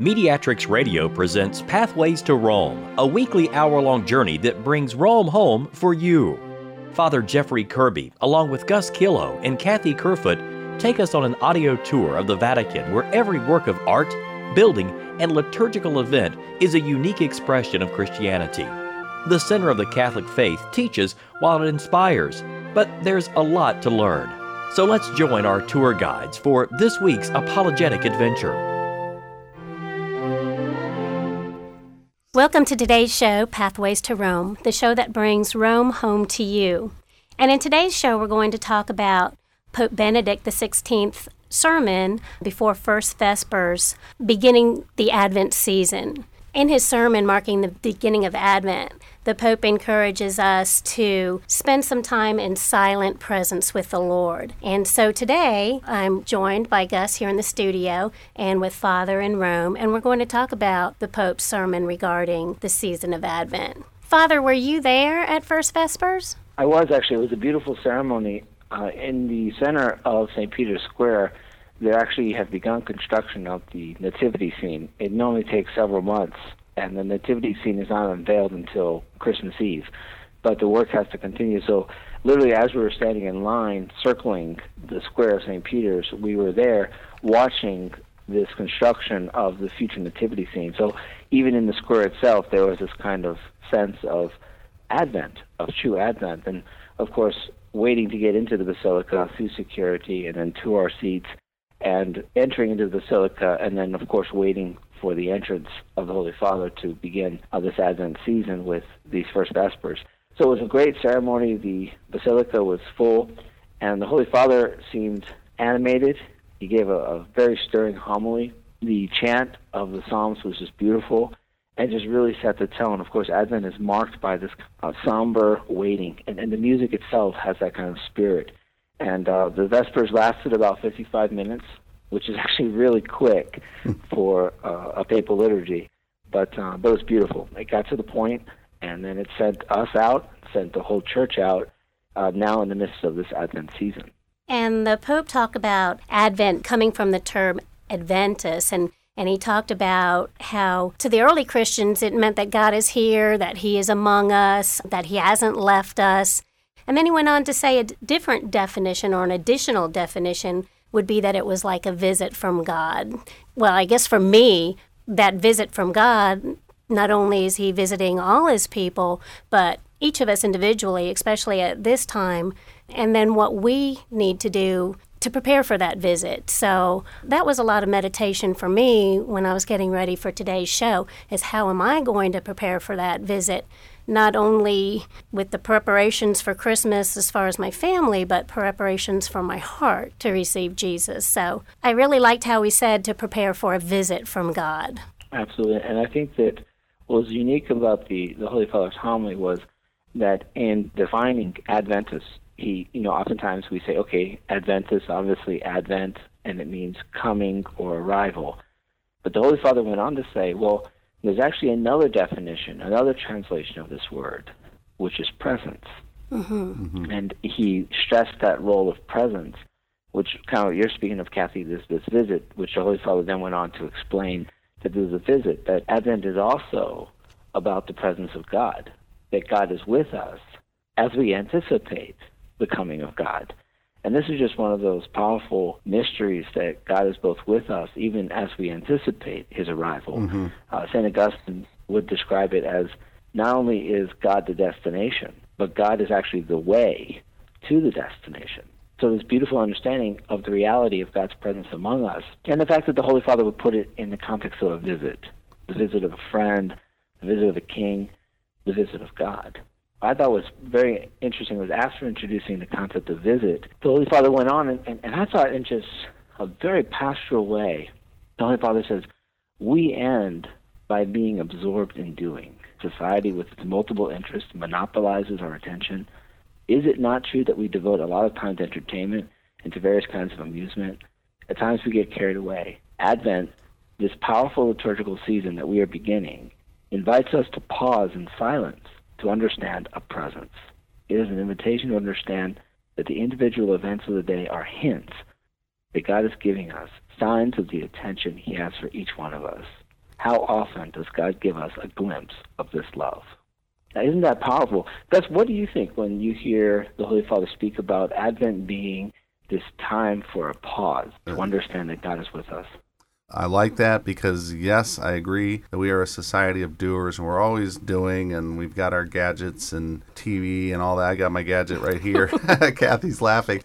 Mediatrix Radio presents Pathways to Rome, a weekly hour long journey that brings Rome home for you. Father Jeffrey Kirby, along with Gus Kilo and Kathy Kerfoot, take us on an audio tour of the Vatican where every work of art, building, and liturgical event is a unique expression of Christianity. The center of the Catholic faith teaches while it inspires, but there's a lot to learn. So let's join our tour guides for this week's apologetic adventure. Welcome to today's show, Pathways to Rome, the show that brings Rome home to you. And in today's show, we're going to talk about Pope Benedict XVI's sermon before First Vespers, beginning the Advent season. In his sermon marking the beginning of Advent, the Pope encourages us to spend some time in silent presence with the Lord. And so today I'm joined by Gus here in the studio and with Father in Rome, and we're going to talk about the Pope's sermon regarding the season of Advent. Father, were you there at First Vespers? I was actually. It was a beautiful ceremony. Uh, in the center of St. Peter's Square, they actually have begun construction of the nativity scene. It normally takes several months and the nativity scene is not unveiled until Christmas Eve. But the work has to continue. So, literally, as we were standing in line circling the square of St. Peter's, we were there watching this construction of the future nativity scene. So, even in the square itself, there was this kind of sense of Advent, of true Advent. And, of course, waiting to get into the basilica through security and then to our seats and entering into the basilica and then, of course, waiting for the entrance of the Holy Father to begin uh, this Advent season with these first Vespers. So it was a great ceremony. The basilica was full, and the Holy Father seemed animated. He gave a, a very stirring homily. The chant of the Psalms was just beautiful and just really set the tone. Of course, Advent is marked by this uh, somber waiting, and, and the music itself has that kind of spirit. And uh, the Vespers lasted about 55 minutes which is actually really quick for uh, a papal liturgy. But uh, but it was beautiful. It got to the point, and then it sent us out, sent the whole church out. Uh, now in the midst of this Advent season. And the Pope talked about Advent coming from the term Adventus, and and he talked about how to the early Christians it meant that God is here, that He is among us, that He hasn't left us. And then he went on to say a different definition or an additional definition would be that it was like a visit from God. Well, I guess for me, that visit from God, not only is He visiting all His people, but each of us individually, especially at this time, and then what we need to do to prepare for that visit. So that was a lot of meditation for me when I was getting ready for today's show is how am I going to prepare for that visit? Not only with the preparations for Christmas as far as my family, but preparations for my heart to receive Jesus. So I really liked how he said to prepare for a visit from God. Absolutely. And I think that what was unique about the, the Holy Father's homily was that in defining Adventus, he, you know, oftentimes we say, okay, Adventus, obviously Advent, and it means coming or arrival. But the Holy Father went on to say, well, there's actually another definition, another translation of this word, which is presence. Mm-hmm. Mm-hmm. And he stressed that role of presence, which kind of you're speaking of, Kathy, this this visit, which the Holy Father then went on to explain that there was a visit. That Advent is also about the presence of God, that God is with us as we anticipate the coming of God. And this is just one of those powerful mysteries that God is both with us even as we anticipate his arrival. Mm-hmm. Uh, St. Augustine would describe it as not only is God the destination, but God is actually the way to the destination. So this beautiful understanding of the reality of God's presence among us, and the fact that the Holy Father would put it in the context of a visit, the visit of a friend, the visit of a king, the visit of God. I thought was very interesting was after introducing the concept of visit, the Holy Father went on, and, and, and I thought in just a very pastoral way, the Holy Father says, we end by being absorbed in doing. Society with its multiple interests monopolizes our attention. Is it not true that we devote a lot of time to entertainment and to various kinds of amusement? At times we get carried away. Advent, this powerful liturgical season that we are beginning, invites us to pause in silence to understand a presence. It is an invitation to understand that the individual events of the day are hints that God is giving us, signs of the attention He has for each one of us. how often does God give us a glimpse of this love? Now, isn't that powerful? Gus, what do you think when you hear the Holy Father speak about Advent being this time for a pause to mm-hmm. understand that God is with us? I like that because, yes, I agree that we are a society of doers and we're always doing, and we've got our gadgets and TV and all that. I got my gadget right here. Kathy's laughing.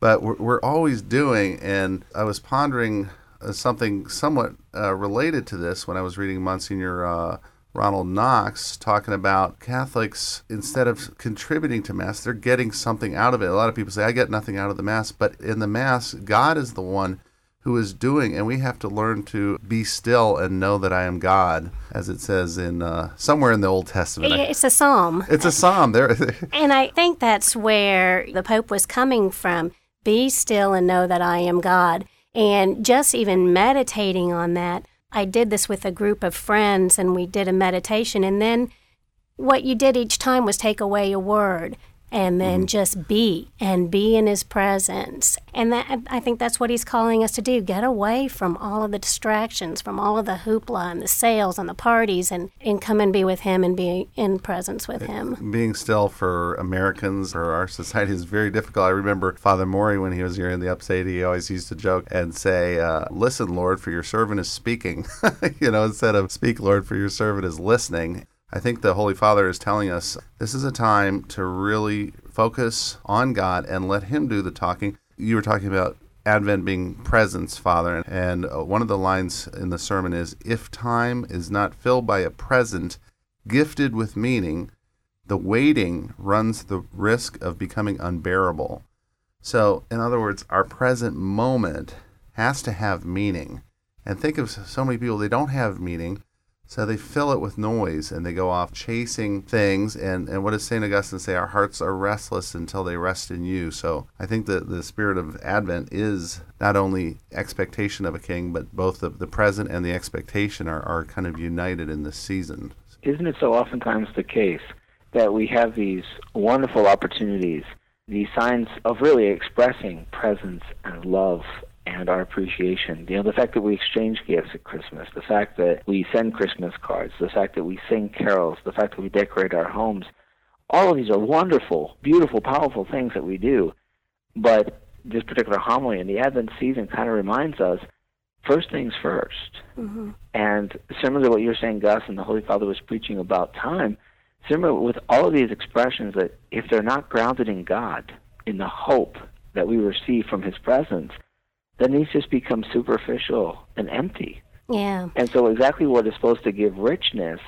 But we're, we're, always doing, and I was pondering uh, something somewhat uh, related to this when I was reading Monsignor. Uh, Ronald Knox talking about Catholics, instead of contributing to Mass, they're getting something out of it. A lot of people say, I get nothing out of the Mass, but in the Mass, God is the one who is doing, and we have to learn to be still and know that I am God, as it says in uh, somewhere in the Old Testament. It's a psalm. It's a psalm. There, and I think that's where the Pope was coming from. Be still and know that I am God. And just even meditating on that, I did this with a group of friends, and we did a meditation, and then what you did each time was take away a word and then mm-hmm. just be and be in his presence. And that I think that's what he's calling us to do. Get away from all of the distractions, from all of the hoopla and the sales and the parties and, and come and be with him and be in presence with him. Being still for Americans or our society is very difficult. I remember Father Maury when he was here in the upstate, he always used to joke and say, uh, Listen, Lord, for your servant is speaking. you know, instead of speak, Lord, for your servant is listening. I think the Holy Father is telling us this is a time to really focus on God and let Him do the talking. You were talking about Advent being presence, Father, and uh, one of the lines in the sermon is If time is not filled by a present gifted with meaning, the waiting runs the risk of becoming unbearable. So, in other words, our present moment has to have meaning. And think of so many people, they don't have meaning so they fill it with noise and they go off chasing things. And, and what does St. Augustine say? Our hearts are restless until they rest in you. So I think that the spirit of Advent is not only expectation of a king, but both the, the present and the expectation are, are kind of united in this season. Isn't it so oftentimes the case that we have these wonderful opportunities, these signs of really expressing presence and love and our appreciation. You know, the fact that we exchange gifts at Christmas, the fact that we send Christmas cards, the fact that we sing carols, the fact that we decorate our homes, all of these are wonderful, beautiful, powerful things that we do. But this particular homily in the Advent season kind of reminds us first things 1st mm-hmm. And similar to what you're saying, Gus, and the Holy Father was preaching about time, similar with all of these expressions that if they're not grounded in God, in the hope that we receive from His presence, then these just become superficial and empty. Yeah. And so exactly what is supposed to give richness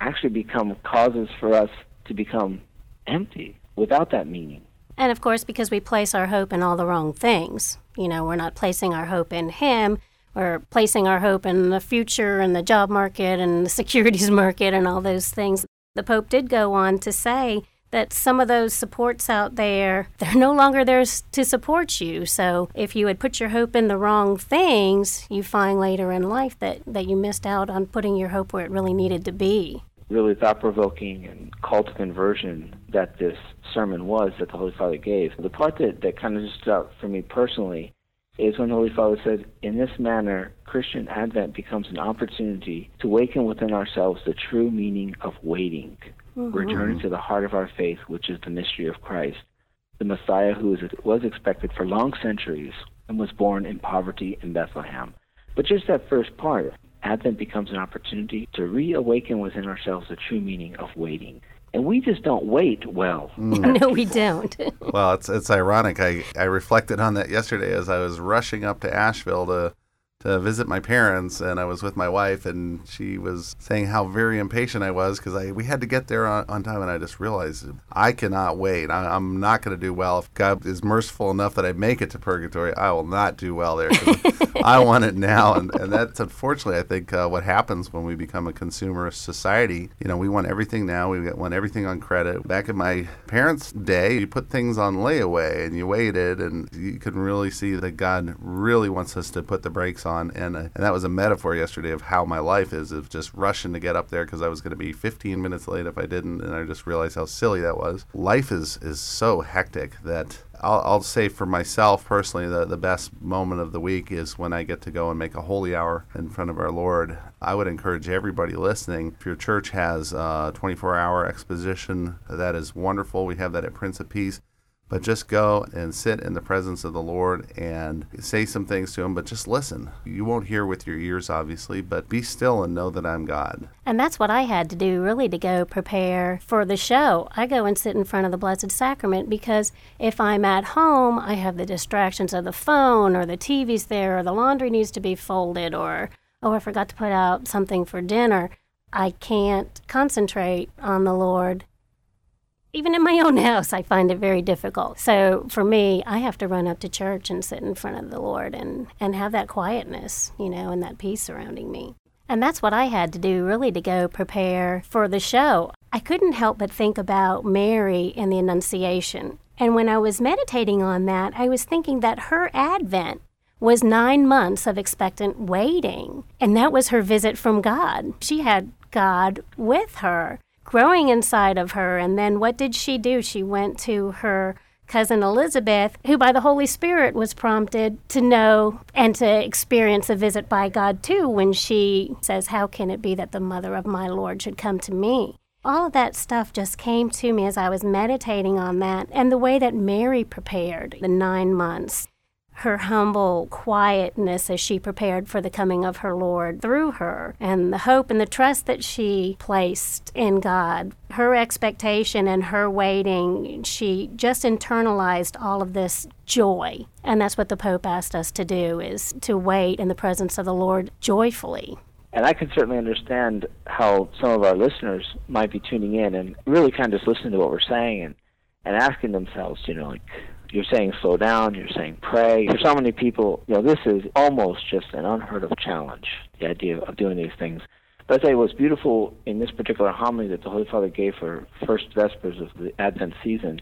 actually become causes for us to become empty without that meaning. And of course, because we place our hope in all the wrong things. You know, we're not placing our hope in Him. We're placing our hope in the future and the job market and the securities market and all those things. The Pope did go on to say that some of those supports out there they're no longer there to support you. So if you had put your hope in the wrong things you find later in life that, that you missed out on putting your hope where it really needed to be. Really thought-provoking and call to conversion that this sermon was that the holy father gave. The part that, that kind of just stood out for me personally is when the Holy Father said, In this manner, Christian Advent becomes an opportunity to awaken within ourselves the true meaning of waiting mm-hmm. returning to the heart of our faith, which is the mystery of Christ, the Messiah who was expected for long centuries and was born in poverty in Bethlehem. But just that first part, Advent becomes an opportunity to reawaken within ourselves the true meaning of waiting. And we just don't wait well. Mm. no, we don't. well, it's it's ironic. I, I reflected on that yesterday as I was rushing up to Asheville to to visit my parents and I was with my wife and she was saying how very impatient I was because I we had to get there on, on, time and I just realized I cannot wait. I, am not going to do well. If God is merciful enough that I make it to purgatory, I will not do well there. I want it now, and, and that's unfortunately I think uh, what happens when we become a consumerist society. You know, we want everything now. We want everything on credit. Back in my parents' day, you put things on layaway and you waited, and you can really see that God really wants us to put the brakes on, and uh, and that was a metaphor yesterday of how my life is of just rushing to get up there because I was going to be 15 minutes late if I didn't, and I just realized how silly that was. Life is is so hectic that I'll, I'll, say for myself personally, the, the best moment of the week is when I get to go and make a holy hour in front of our Lord. I would encourage everybody listening, if your church has a 24 hour exposition, that is wonderful. We have that at Prince of Peace but just go and sit in the presence of the Lord and say some things to Him, but just listen. You won't hear with your ears, obviously, but be still and know that I'm God. And that's what I had to do really to go prepare for the show. I go and sit in front of the Blessed Sacrament because if I'm at home, I have the distractions of the phone or the TV's there or the laundry needs to be folded or, oh, I forgot to put out something for dinner. I can't concentrate on the Lord even in my own house, I find it very difficult. So for me, I have to run up to church and sit in front of the Lord and, and have that quietness, you know, and that peace surrounding me. And that's what I had to do really to go prepare for the show. I couldn't help but think about Mary in the Annunciation. And when I was meditating on that, I was thinking that her advent was nine months of expectant waiting. And that was her visit from God. She had God with her growing inside of her. And then what did she do? She went to her cousin Elizabeth, who by the Holy Spirit was prompted to know and to experience a visit by God too when she says, How can it be that the mother of my Lord should come to me? All of that stuff just came to me as I was meditating on that and the way that Mary prepared the nine months her humble quietness as she prepared for the coming of her Lord through her, and the hope and the trust that she placed in God. Her expectation and her waiting, she just internalized all of this joy. And that's what the Pope asked us to do is to wait in the presence of the Lord joyfully. And I can certainly understand how some of our listeners might be tuning in and really kind of just listening to what we're saying and, and asking themselves, you know, like, you're saying slow down, you're saying pray. For so many people, you know, this is almost just an unheard of challenge, the idea of doing these things. But I say what's beautiful in this particular homily that the Holy Father gave for first vespers of the Advent season.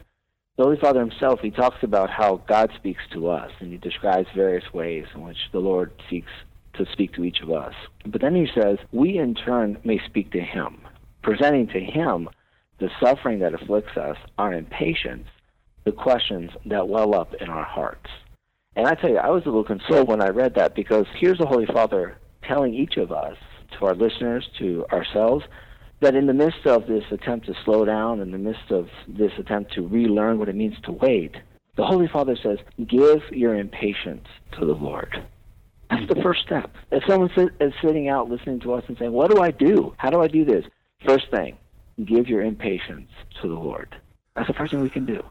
The Holy Father himself, he talks about how God speaks to us, and he describes various ways in which the Lord seeks to speak to each of us. But then he says, we in turn may speak to him, presenting to him the suffering that afflicts us, our impatience, the questions that well up in our hearts. And I tell you, I was a little consoled when I read that because here's the Holy Father telling each of us, to our listeners, to ourselves, that in the midst of this attempt to slow down, in the midst of this attempt to relearn what it means to wait, the Holy Father says, give your impatience to the Lord. That's the first step. If someone is sitting out listening to us and saying, What do I do? How do I do this? First thing, give your impatience to the Lord. That's the first thing we can do.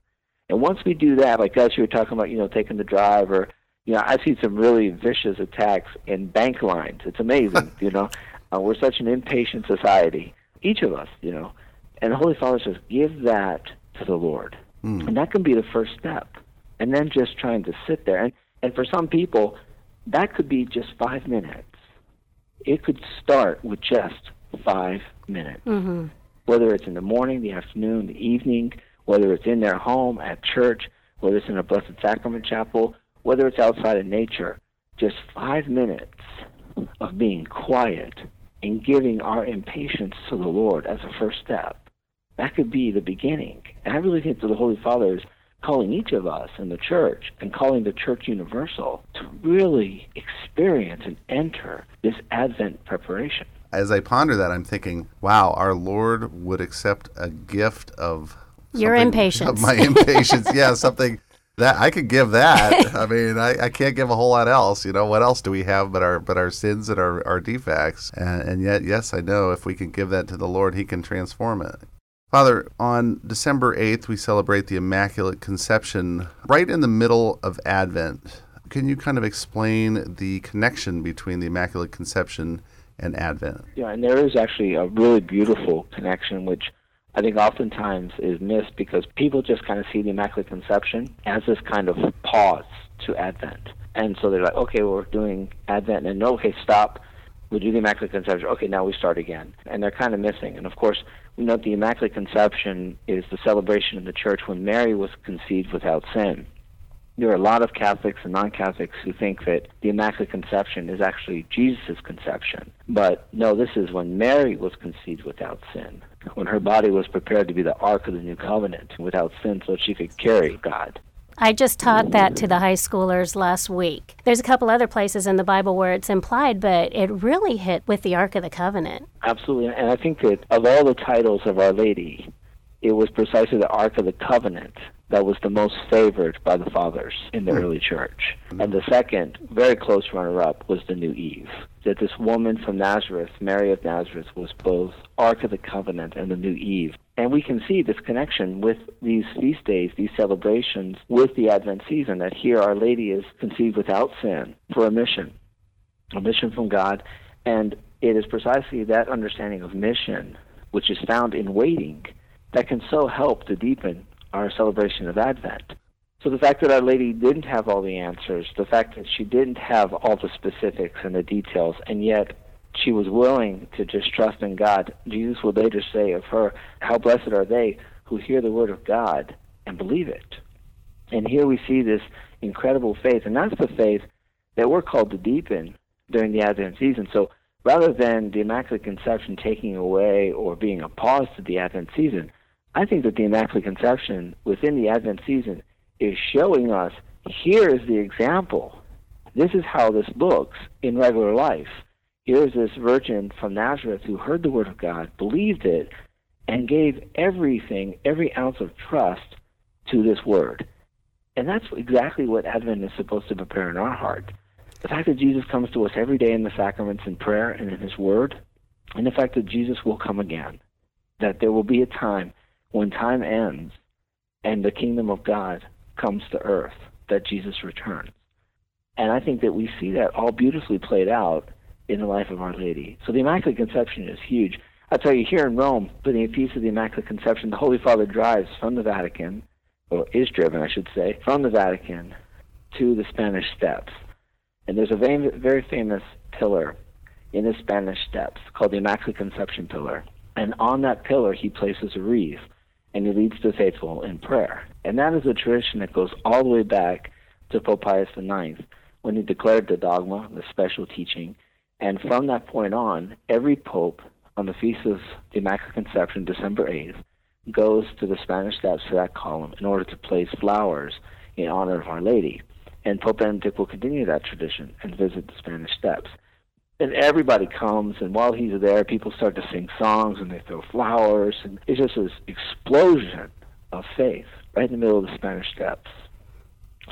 And once we do that, like as you were talking about, you know, taking the drive or, you know, I've seen some really vicious attacks in bank lines. It's amazing, you know. Uh, we're such an impatient society, each of us, you know. And the Holy Father says, give that to the Lord. Mm. And that can be the first step. And then just trying to sit there. And, and for some people, that could be just five minutes. It could start with just five minutes. Mm-hmm. Whether it's in the morning, the afternoon, the evening, whether it's in their home, at church, whether it's in a Blessed Sacrament chapel, whether it's outside in nature, just five minutes of being quiet and giving our impatience to the Lord as a first step. That could be the beginning. And I really think that the Holy Father is calling each of us in the church and calling the church universal to really experience and enter this Advent preparation. As I ponder that, I'm thinking, wow, our Lord would accept a gift of your impatience. My impatience. yeah, something that I could give that. I mean, I, I can't give a whole lot else. You know, what else do we have but our but our sins and our, our defects? And, and yet, yes, I know if we can give that to the Lord, He can transform it. Father, on December 8th, we celebrate the Immaculate Conception right in the middle of Advent. Can you kind of explain the connection between the Immaculate Conception and Advent? Yeah, and there is actually a really beautiful connection, which I think oftentimes is missed because people just kind of see the Immaculate Conception as this kind of pause to Advent. And so they're like, okay, well, we're doing Advent, and no okay, stop. We do the Immaculate Conception. Okay, now we start again. And they're kind of missing. And of course, we know the Immaculate Conception is the celebration in the church when Mary was conceived without sin. There are a lot of Catholics and non-Catholics who think that the Immaculate Conception is actually Jesus' conception. But no, this is when Mary was conceived without sin, when her body was prepared to be the Ark of the New Covenant without sin so she could carry God. I just taught that to the high schoolers last week. There's a couple other places in the Bible where it's implied, but it really hit with the Ark of the Covenant. Absolutely. And I think that of all the titles of Our Lady, it was precisely the Ark of the Covenant that was the most favored by the fathers in the hmm. early church. Hmm. And the second, very close runner up, was the New Eve. That this woman from Nazareth, Mary of Nazareth, was both Ark of the Covenant and the New Eve. And we can see this connection with these feast days, these celebrations, with the Advent season, that here Our Lady is conceived without sin for a mission, a mission from God. And it is precisely that understanding of mission, which is found in waiting, that can so help to deepen our celebration of Advent. So the fact that Our Lady didn't have all the answers, the fact that she didn't have all the specifics and the details, and yet she was willing to just trust in God, Jesus will later say of her, How blessed are they who hear the word of God and believe it. And here we see this incredible faith, and that's the faith that we're called to deepen during the Advent season. So rather than the Immaculate Conception taking away or being a pause to the Advent season, I think that the Immaculate Conception within the Advent season is showing us here is the example. This is how this looks in regular life. Here's this virgin from Nazareth who heard the word of God, believed it, and gave everything, every ounce of trust to this word. And that's exactly what Advent is supposed to prepare in our heart. The fact that Jesus comes to us every day in the sacraments in prayer and in his word, and the fact that Jesus will come again. That there will be a time when time ends and the kingdom of God comes to earth, that Jesus returns. And I think that we see that all beautifully played out in the life of Our Lady. So the Immaculate Conception is huge. I tell you, here in Rome, putting a piece of the Immaculate Conception, the Holy Father drives from the Vatican, or is driven, I should say, from the Vatican to the Spanish Steps. And there's a very, very famous pillar in the Spanish Steps called the Immaculate Conception Pillar. And on that pillar, he places a wreath and he leads the faithful in prayer. And that is a tradition that goes all the way back to Pope Pius IX when he declared the dogma, the special teaching. And from that point on, every pope on the Feast of the Immaculate Conception, December 8th, goes to the Spanish Steps for that column in order to place flowers in honor of Our Lady. And Pope Benedict will continue that tradition and visit the Spanish Steps and everybody comes and while he's there people start to sing songs and they throw flowers and it's just this explosion of faith right in the middle of the spanish steps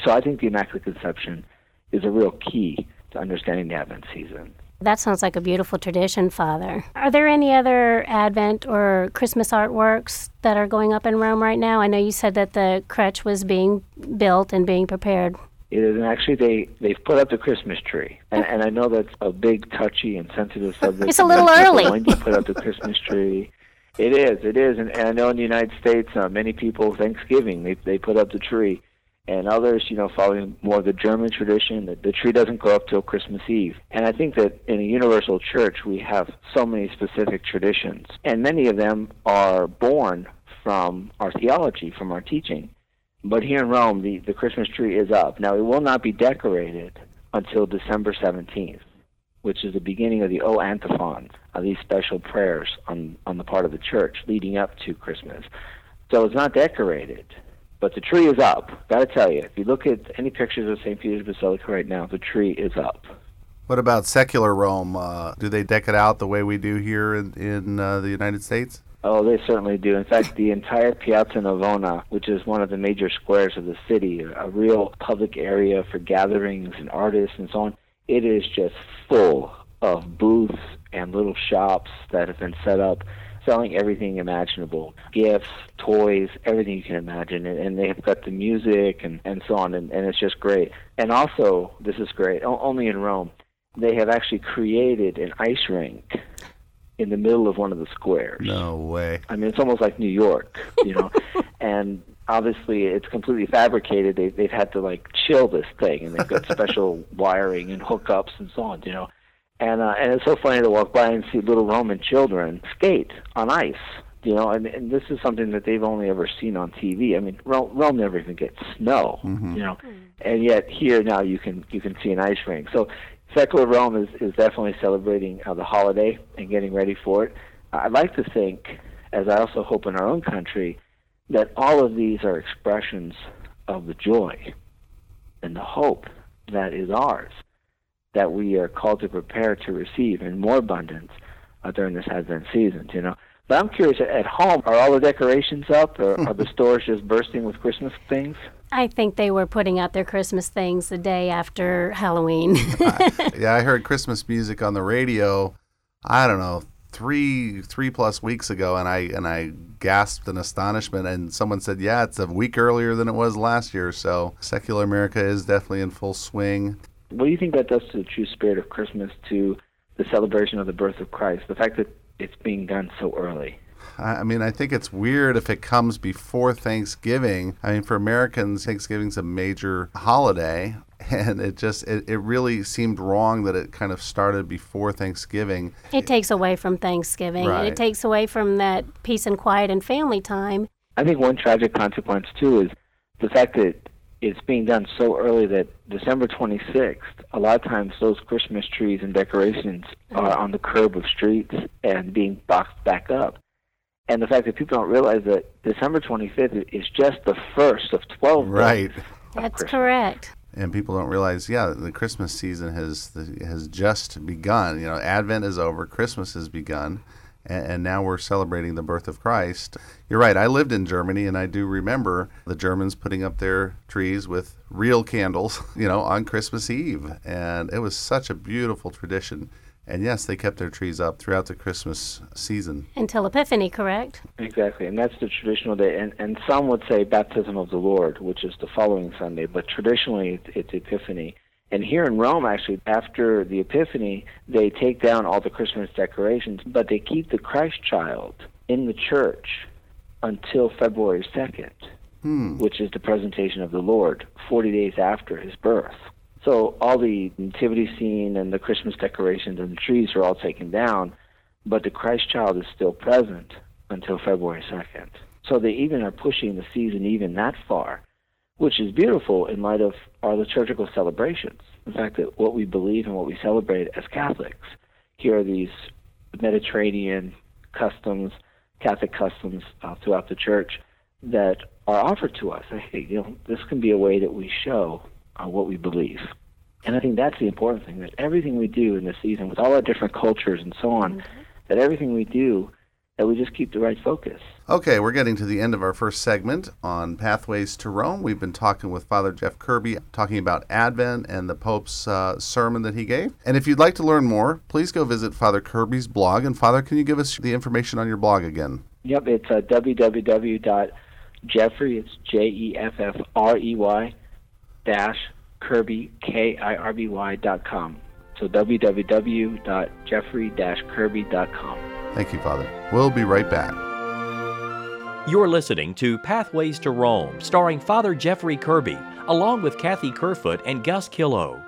so i think the immaculate conception is a real key to understanding the advent season that sounds like a beautiful tradition, Father. Are there any other Advent or Christmas artworks that are going up in Rome right now? I know you said that the crèche was being built and being prepared. It is, and actually they they've put up the Christmas tree, and, and I know that's a big, touchy, and sensitive subject. It's a little early. When you put up the Christmas tree, it is, it is, and, and I know in the United States, uh, many people Thanksgiving they they put up the tree, and others, you know, following more the German tradition, that the tree doesn't go up till Christmas Eve. And I think that in a universal church we have so many specific traditions, and many of them are born from our theology, from our teaching. But here in Rome, the, the Christmas tree is up. Now, it will not be decorated until December 17th, which is the beginning of the O antiphon, of these special prayers on, on the part of the church leading up to Christmas. So it's not decorated, but the tree is up. Gotta tell you, if you look at any pictures of St. Peter's Basilica right now, the tree is up. What about secular Rome? Uh, do they deck it out the way we do here in, in uh, the United States? Oh, they certainly do. In fact, the entire Piazza Navona, which is one of the major squares of the city, a real public area for gatherings and artists and so on, it is just full of booths and little shops that have been set up selling everything imaginable gifts, toys, everything you can imagine. And, they have got the music and, and so on, and, and it's just great. And also, this is great, only in Rome, they have actually created an ice rink in the middle of one of the squares. No way. I mean, it's almost like New York, you know. and obviously, it's completely fabricated. They they've had to like chill this thing, and they've got special wiring and hookups and so on, you know. And uh, and it's so funny to walk by and see little Roman children skate on ice You know, and, and this is something that they've only ever seen on TV. I mean, Rome, Rome never even gets snow. Mm-hmm. You know, and yet here now you can you can see an ice rink. So secular Rome is is definitely celebrating uh, the holiday and getting ready for it. I'd like to think, as I also hope in our own country, that all of these are expressions of the joy and the hope that is ours that we are called to prepare to receive in more abundance uh, during this Advent season. You know, but I'm curious. At home, are all the decorations up, or are the stores just bursting with Christmas things? I think they were putting out their Christmas things the day after Halloween. yeah, I heard Christmas music on the radio. I don't know three three plus weeks ago, and I and I gasped in astonishment. And someone said, "Yeah, it's a week earlier than it was last year." So secular America is definitely in full swing. What do you think that does to the true spirit of Christmas, to the celebration of the birth of Christ? The fact that it's being done so early. I mean, I think it's weird if it comes before Thanksgiving. I mean, for Americans, Thanksgiving's a major holiday, and it just it, it really seemed wrong that it kind of started before Thanksgiving. It takes away from Thanksgiving. Right. It takes away from that peace and quiet and family time. I think one tragic consequence too is the fact that it's being done so early that December 26th, a lot of times those Christmas trees and decorations are mm-hmm. on the curb of streets and being boxed back up. And the fact that people don't realize that December 25th is just the first of 12 Right. days of That's Christmas. correct. and people don't realize, yeah, the Christmas season has has just begun. You know, Advent is over, Christmas has begun, and, and now we're celebrating the birth of Christ. You're right. I lived in Germany, and I do remember the Germans putting up their trees with real candles, you know, on Christmas Eve, and it was such a beautiful tradition. And yes, they kept their trees up throughout the Christmas season. Until Epiphany, correct? Exactly, and that's the traditional day. And, and some would say baptism of the Lord, which is the following Sunday, but traditionally it's, it's Epiphany. And here in Rome, actually, after the Epiphany, they take down all the Christmas decorations, but they keep the Christ child in the church until February 2nd, Hmm. which is the presentation of the Lord, 40 days after his birth. So all the nativity scene and the Christmas decorations and the trees are all taken down, but the Christ child is still present until February 2nd. So they even are pushing the season even that far, which is beautiful in light of our liturgical celebrations. The fact that what we believe and what we celebrate as Catholics, here are these Mediterranean customs, Catholic customs uh, throughout the church that are offered to us. You know, this can be a way that we show uh, what we believe. And I think that's the important thing that everything we do in this season, with all our different cultures and so on, that everything we do, that we just keep the right focus. Okay, we're getting to the end of our first segment on Pathways to Rome. We've been talking with Father Jeff Kirby, talking about Advent and the Pope's uh, sermon that he gave. And if you'd like to learn more, please go visit Father Kirby's blog. And Father, can you give us the information on your blog again? Yep, it's uh, www.jeffrey, it's J-E-F-F-R-E-Y, dash Kirby, K-I-R-B-Y dot com. So www.jeffrey-kirby.com. Thank you, Father. We'll be right back. You're listening to Pathways to Rome, starring Father Jeffrey Kirby, along with Kathy Kerfoot and Gus Killo.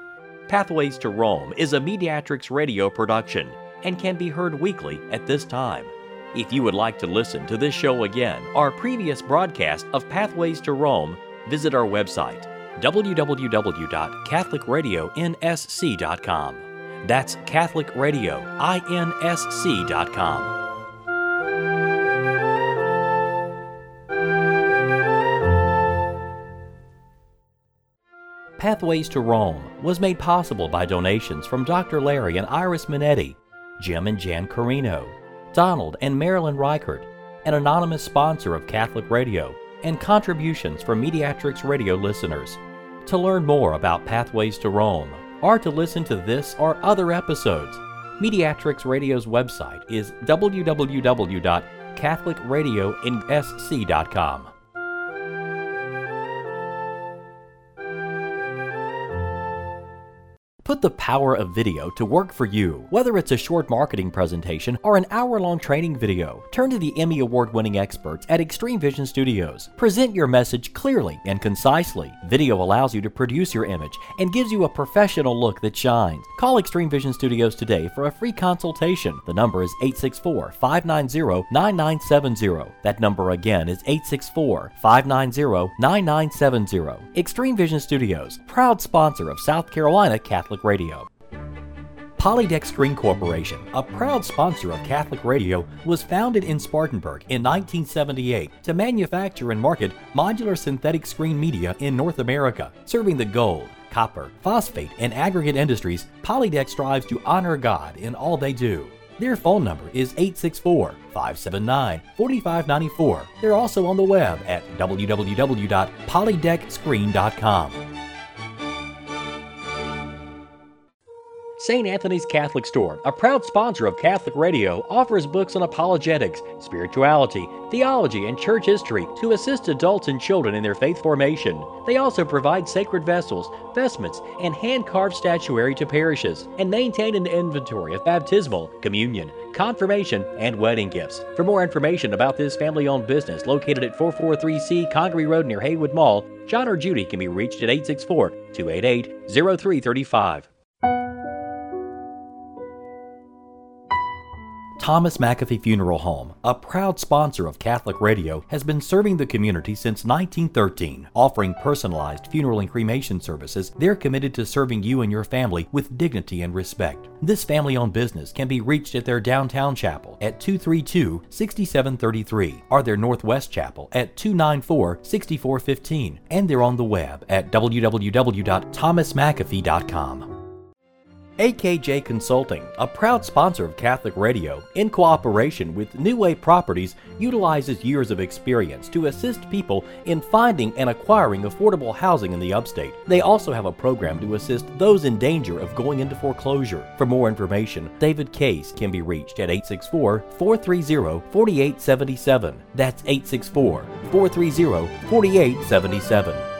Pathways to Rome is a Mediatrix radio production and can be heard weekly at this time. If you would like to listen to this show again or previous broadcast of Pathways to Rome, visit our website www.catholicradioinsc.com. That's CatholicRadioINSC.com. Pathways to Rome was made possible by donations from Dr. Larry and Iris Minetti, Jim and Jan Carino, Donald and Marilyn Reichert, an anonymous sponsor of Catholic Radio, and contributions from Mediatrix Radio listeners. To learn more about Pathways to Rome, or to listen to this or other episodes, Mediatrix Radio's website is www.catholicradioinsc.com. Put the power of video to work for you. Whether it's a short marketing presentation or an hour long training video, turn to the Emmy Award winning experts at Extreme Vision Studios. Present your message clearly and concisely. Video allows you to produce your image and gives you a professional look that shines. Call Extreme Vision Studios today for a free consultation. The number is 864 590 9970. That number again is 864 590 9970. Extreme Vision Studios, proud sponsor of South Carolina Catholic Radio. Polydeck Screen Corporation, a proud sponsor of Catholic Radio, was founded in Spartanburg in 1978 to manufacture and market modular synthetic screen media in North America, serving the gold, copper, phosphate, and aggregate industries. Polydeck strives to honor God in all they do. Their phone number is 864 579 4594. They're also on the web at www.polydeckscreen.com. St. Anthony's Catholic Store, a proud sponsor of Catholic Radio, offers books on apologetics, spirituality, theology, and church history to assist adults and children in their faith formation. They also provide sacred vessels, vestments, and hand carved statuary to parishes, and maintain an inventory of baptismal, communion, confirmation, and wedding gifts. For more information about this family owned business located at 443C Congaree Road near Haywood Mall, John or Judy can be reached at 864 288 0335. Thomas McAfee Funeral Home, a proud sponsor of Catholic Radio, has been serving the community since 1913. Offering personalized funeral and cremation services, they're committed to serving you and your family with dignity and respect. This family owned business can be reached at their downtown chapel at 232 6733 or their northwest chapel at 294 6415, and they're on the web at www.thomasmcafee.com. AKJ Consulting, a proud sponsor of Catholic Radio, in cooperation with New Way Properties, utilizes years of experience to assist people in finding and acquiring affordable housing in the upstate. They also have a program to assist those in danger of going into foreclosure. For more information, David Case can be reached at 864 430 4877. That's 864 430 4877.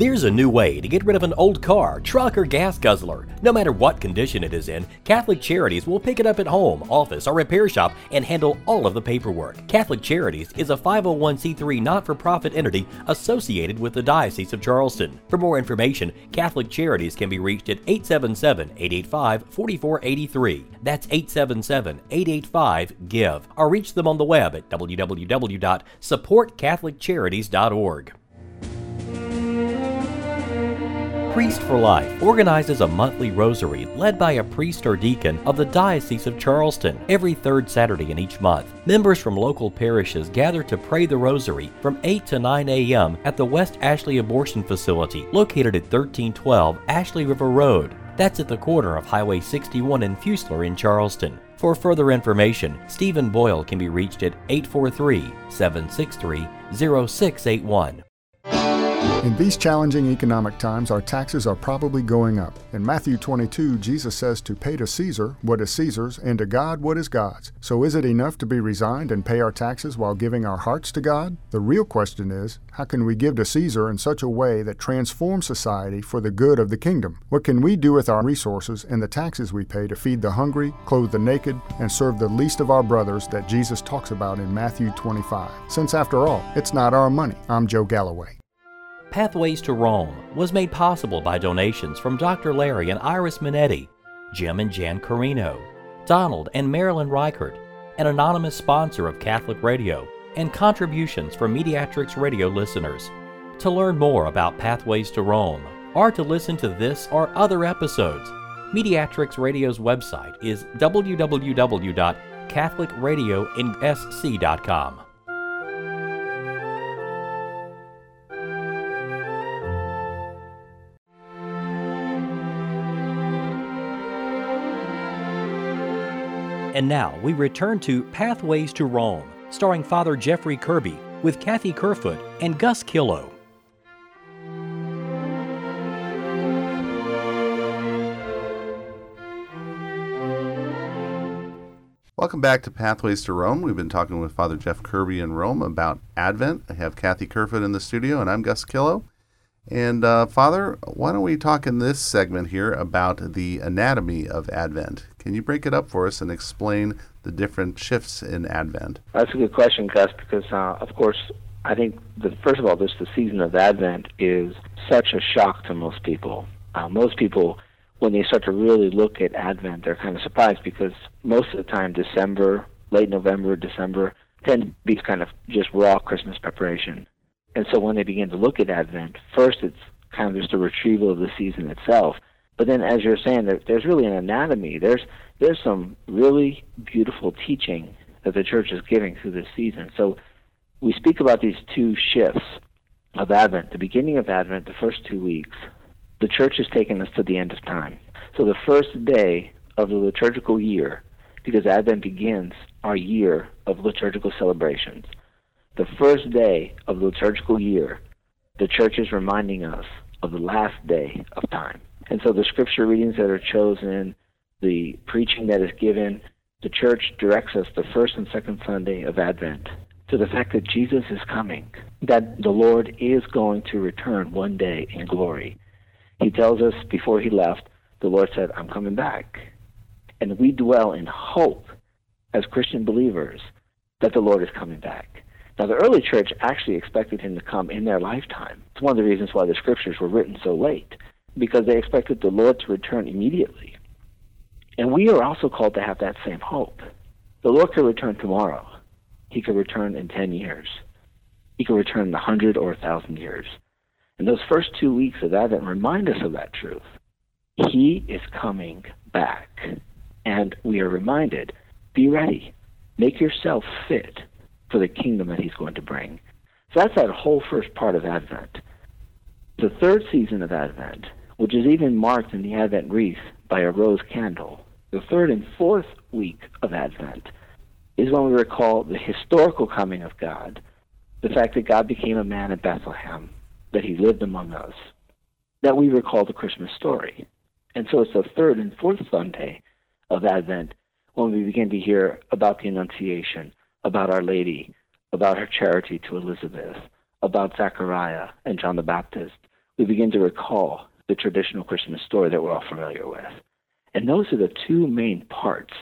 There's a new way to get rid of an old car, truck, or gas guzzler. No matter what condition it is in, Catholic Charities will pick it up at home, office, or repair shop and handle all of the paperwork. Catholic Charities is a 501c3 not for profit entity associated with the Diocese of Charleston. For more information, Catholic Charities can be reached at 877 885 4483. That's 877 885 GIVE. Or reach them on the web at www.supportcatholiccharities.org. Priest for Life organizes a monthly rosary led by a priest or deacon of the Diocese of Charleston every third Saturday in each month. Members from local parishes gather to pray the rosary from 8 to 9 a.m. at the West Ashley Abortion Facility located at 1312 Ashley River Road. That's at the corner of Highway 61 and Fusler in Charleston. For further information, Stephen Boyle can be reached at 843 763 0681. In these challenging economic times, our taxes are probably going up. In Matthew 22, Jesus says to pay to Caesar what is Caesar's and to God what is God's. So is it enough to be resigned and pay our taxes while giving our hearts to God? The real question is, how can we give to Caesar in such a way that transforms society for the good of the kingdom? What can we do with our resources and the taxes we pay to feed the hungry, clothe the naked, and serve the least of our brothers that Jesus talks about in Matthew 25? Since after all, it's not our money. I'm Joe Galloway. Pathways to Rome was made possible by donations from Dr. Larry and Iris Minetti, Jim and Jan Carino, Donald and Marilyn Reichert, an anonymous sponsor of Catholic Radio, and contributions from Mediatrix Radio listeners. To learn more about Pathways to Rome, or to listen to this or other episodes, Mediatrix Radio's website is www.catholicradioinsc.com. And now we return to Pathways to Rome, starring Father Jeffrey Kirby with Kathy Kerfoot and Gus Killow. Welcome back to Pathways to Rome. We've been talking with Father Jeff Kirby in Rome about Advent. I have Kathy Kerfoot in the studio, and I'm Gus Killow. And uh, Father, why don't we talk in this segment here about the anatomy of Advent? Can you break it up for us and explain the different shifts in Advent? That's a good question, Gus, because uh, of course I think that first of all, this the season of Advent is such a shock to most people. Uh, most people, when they start to really look at Advent, they're kind of surprised because most of the time, December, late November, December, tend to be kind of just raw Christmas preparation. And so when they begin to look at Advent, first it's kind of just a retrieval of the season itself. But then, as you're saying, there, there's really an anatomy. There's there's some really beautiful teaching that the church is giving through this season. So we speak about these two shifts of Advent. The beginning of Advent, the first two weeks, the church has taken us to the end of time. So the first day of the liturgical year, because Advent begins our year of liturgical celebrations, the first day of the liturgical year, the church is reminding us of the last day of time. And so the scripture readings that are chosen, the preaching that is given, the church directs us the first and second Sunday of Advent to the fact that Jesus is coming, that the Lord is going to return one day in glory. He tells us before he left, the Lord said, I'm coming back. And we dwell in hope as Christian believers that the Lord is coming back. Now, the early church actually expected him to come in their lifetime. It's one of the reasons why the scriptures were written so late, because they expected the Lord to return immediately. And we are also called to have that same hope. The Lord could return tomorrow. He could return in 10 years. He could return in 100 or 1,000 years. And those first two weeks of Advent remind us of that truth. He is coming back. And we are reminded be ready. Make yourself fit for the kingdom that he's going to bring. So that's that whole first part of Advent. The third season of Advent, which is even marked in the Advent wreath by a rose candle, the third and fourth week of Advent is when we recall the historical coming of God, the fact that God became a man at Bethlehem, that he lived among us, that we recall the Christmas story. And so it's the third and fourth Sunday of Advent when we begin to hear about the Annunciation, about Our Lady, about her charity to Elizabeth, about Zechariah and John the Baptist. We begin to recall the traditional Christmas story that we're all familiar with. And those are the two main parts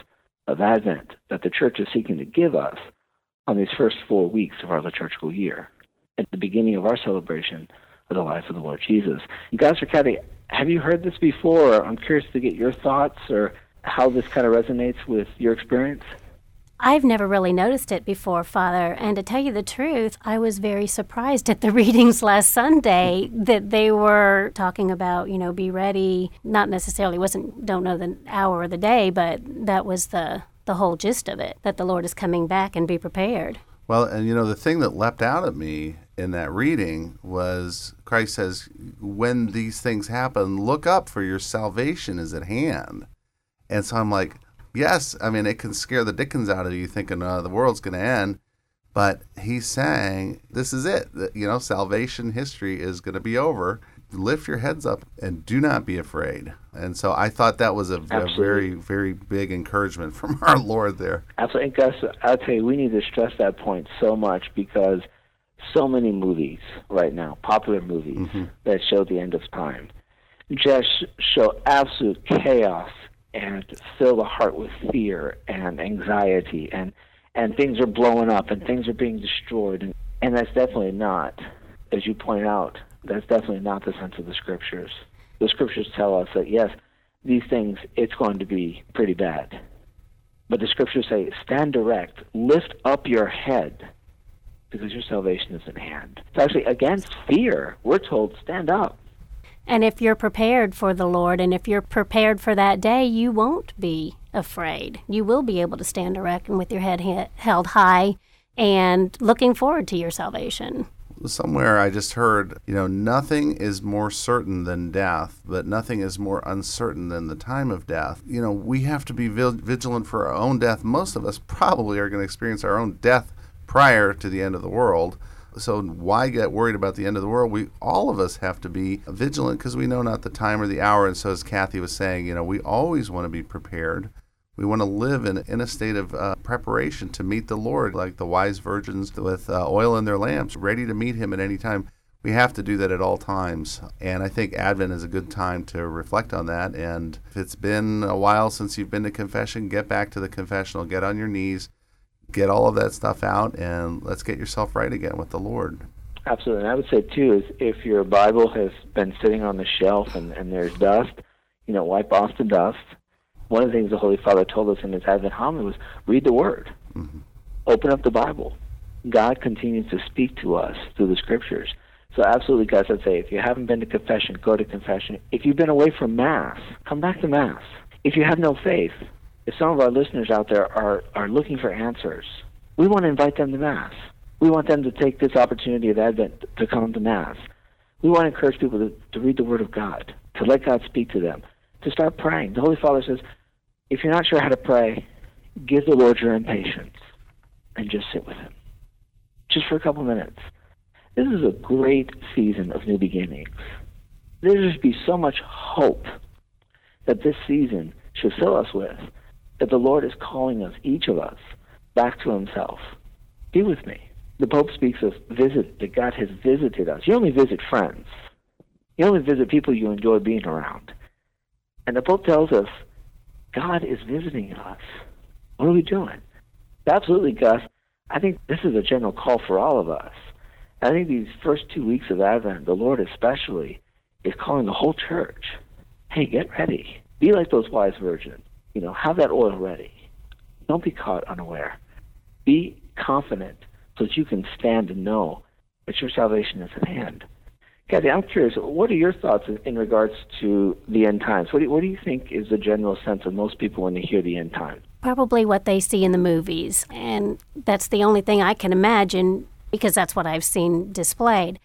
of Advent that the church is seeking to give us on these first four weeks of our liturgical year at the beginning of our celebration of the life of the Lord Jesus. And Pastor Kathy, have you heard this before? I'm curious to get your thoughts or how this kind of resonates with your experience. I've never really noticed it before, Father. And to tell you the truth, I was very surprised at the readings last Sunday that they were talking about, you know, be ready. Not necessarily wasn't don't know the hour or the day, but that was the the whole gist of it. That the Lord is coming back and be prepared. Well, and you know the thing that leapt out at me in that reading was Christ says, "When these things happen, look up, for your salvation is at hand." And so I'm like yes, I mean, it can scare the dickens out of you thinking uh, the world's going to end. But he's saying, this is it. You know, salvation history is going to be over. Lift your heads up and do not be afraid. And so I thought that was a, a very, very big encouragement from our Lord there. Absolutely. Gus, I'll tell you, we need to stress that point so much because so many movies right now, popular movies mm-hmm. that show the end of time, just show absolute chaos and fill the heart with fear and anxiety and and things are blowing up and things are being destroyed. And, and that's definitely not as you point out that's definitely not the sense of the scriptures. The scriptures tell us that yes these things it's going to be pretty bad. But the scriptures say stand erect lift up your head because your salvation is in hand. It's actually against fear. We're told stand up and if you're prepared for the Lord and if you're prepared for that day, you won't be afraid. You will be able to stand erect and with your head he- held high and looking forward to your salvation. Somewhere I just heard, you know, nothing is more certain than death, but nothing is more uncertain than the time of death. You know, we have to be vigilant for our own death. Most of us probably are going to experience our own death prior to the end of the world. So why get worried about the end of the world? We all of us have to be vigilant because we know not the time or the hour. And so, as Kathy was saying, you know, we always want to be prepared. We want to live in, in a state of uh, preparation to meet the Lord, like the wise virgins with uh, oil in their lamps, ready to meet Him at any time. we have to do that at all times. And I think Advent is a good time to reflect on that. And if it's been a while since you've been to confession, get back to the confessional, get on your knees, get all of that stuff out, and let's get yourself right again with the Lord. Absolutely. And I would say, too, is if your Bible has been sitting on the shelf and, and there's dust, you know, wipe off the dust. One of the things the Holy Father told us in his Advent homily was read the Word, mm-hmm. open up the Bible. God continues to speak to us through the Scriptures. So absolutely, guys, I'd say if you haven't been to confession, go to confession. If you've been away from Mass, come back to Mass. If you have no faith, if some of our listeners out there are, are looking for answers, we want to invite them to Mass. We want them to take this opportunity of Advent to come to Mass. We want to encourage people to, to read the Word of God, to let God speak to them, to start praying. The Holy Father says, if you're not sure how to pray, give the Lord your impatience and just sit with Him, just for a couple minutes. This is a great season of new beginnings. There should be so much hope that this season should fill us with, that the Lord is calling us, each of us, back to Himself. Be with me. The Pope speaks of visit, that God has visited us. You only visit friends. You only visit people you enjoy being around. And the Pope tells us God is visiting us. What are we doing? Absolutely, Gus. I think this is a general call for all of us. I think these first two weeks of Advent, the Lord especially, is calling the whole church. Hey, get ready. Be like those wise virgins. You know, have that oil ready. Don't be caught unaware. Be confident so that you can stand and know that your salvation is at hand. Kathy, I'm curious, what are your thoughts in regards to the end times? What do, you, what do you think is the general sense of most people when they hear the end times? Probably what they see in the movies. And that's the only thing I can imagine because that's what I've seen displayed.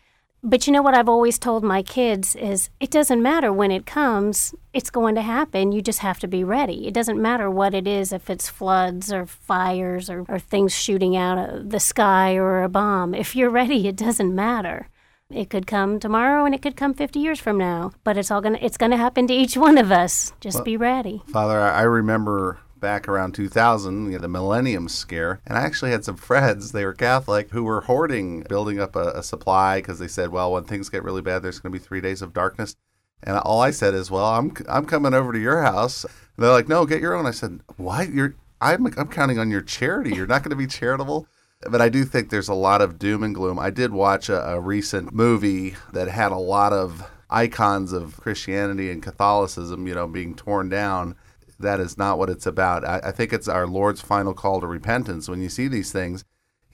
But you know what I've always told my kids is it doesn't matter when it comes, it's going to happen. You just have to be ready. It doesn't matter what it is, if it's floods or fires or, or things shooting out of the sky or a bomb. If you're ready, it doesn't matter. It could come tomorrow and it could come 50 years from now, but it's all going to it's going to happen to each one of us. Just well, be ready. Father, I remember back around 2000, you know, the Millennium Scare. And I actually had some friends, they were Catholic, who were hoarding, building up a, a supply because they said, well, when things get really bad, there's going to be three days of darkness. And all I said is, well, I'm, I'm coming over to your house. And they're like, no, get your own. I said, what? You're, I'm, I'm counting on your charity. You're not going to be charitable? but I do think there's a lot of doom and gloom. I did watch a, a, recent movie that had a lot of icons of Christianity and Catholicism, you know, being torn down that is not what it's about. I, I think it's our Lord's final call to repentance. When you see these things,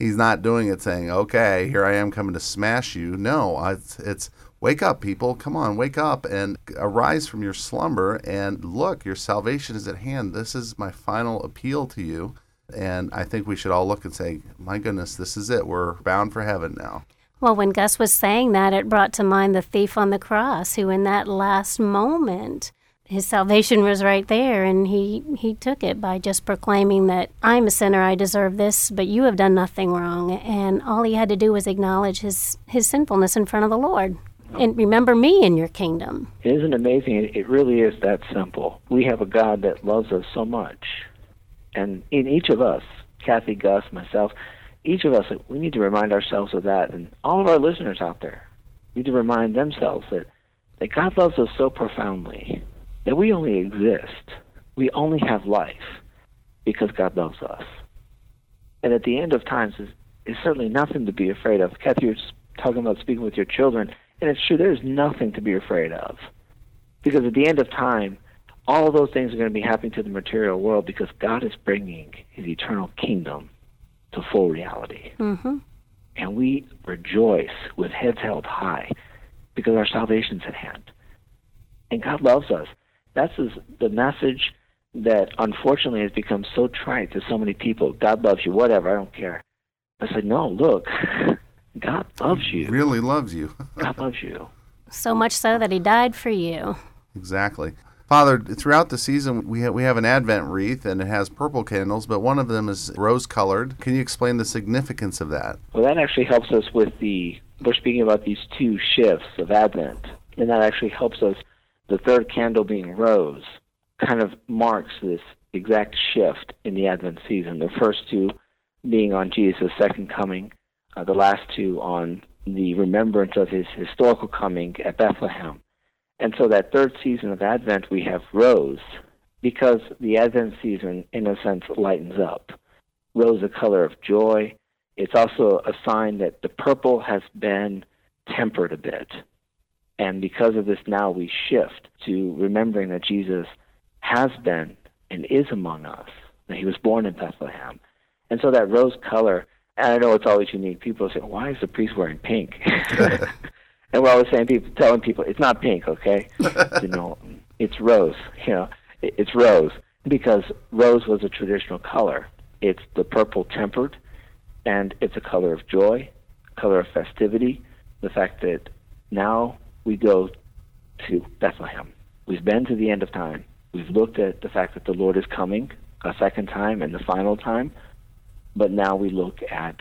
He's not doing it saying, "Okay, here I am coming to smash you." No, it's, it's wake up, people. Come on, wake up and arise from your slumber and look, your salvation is at hand. This is my final appeal to you. And I think we should all look and say, "My goodness, this is it. We're bound for heaven now." Well, when Gus was saying that, it brought to mind the thief on the cross who, in that last moment, his salvation was right there and he he took it by just proclaiming that I'm a sinner I deserve this but you have done nothing wrong and all he had to do was acknowledge his his sinfulness in front of the Lord and remember me in your kingdom. Isn't amazing? It really is that simple. We have a God that loves us so much. And in each of us, Kathy, Gus, myself, each of us, we need to remind ourselves of that. And all of our listeners out there need to remind themselves that, that God loves us so profoundly that we only exist, we only have life because God loves us. And at the end of times, is, is certainly nothing to be afraid of. Kathy, you're talking about speaking with your children, and it's true, there's nothing to be afraid of. Because at the end of time, all those things are going to be happening to the material world because God is bringing his eternal kingdom to full reality. Mm-hmm. And we rejoice with heads held high because our salvation's at hand. And God loves us. That's the message that unfortunately has become so trite to so many people. God loves you, whatever, I don't care. I said, no, look, God loves you. He really loves you. God loves you. So much so that he died for you. Exactly. Father, throughout the season, we have, we have an Advent wreath and it has purple candles, but one of them is rose colored. Can you explain the significance of that? Well, that actually helps us with the, we're speaking about these two shifts of Advent, and that actually helps us the third candle being rose kind of marks this exact shift in the Advent season. The first two being on Jesus' second coming, uh, the last two on the remembrance of his historical coming at Bethlehem. And so that third season of Advent, we have rose because the Advent season, in a sense, lightens up. Rose, a color of joy. It's also a sign that the purple has been tempered a bit. And because of this, now we shift to remembering that Jesus has been and is among us, that he was born in Bethlehem. And so that rose color, and I know it's always unique. People say, why is the priest wearing pink? and we're always saying, people, telling people, it's not pink, okay? you know, it's rose. You know, it's rose because rose was a traditional color. It's the purple tempered, and it's a color of joy, color of festivity. The fact that now we go to Bethlehem. We've been to the end of time. We've looked at the fact that the Lord is coming a second time and the final time, but now we look at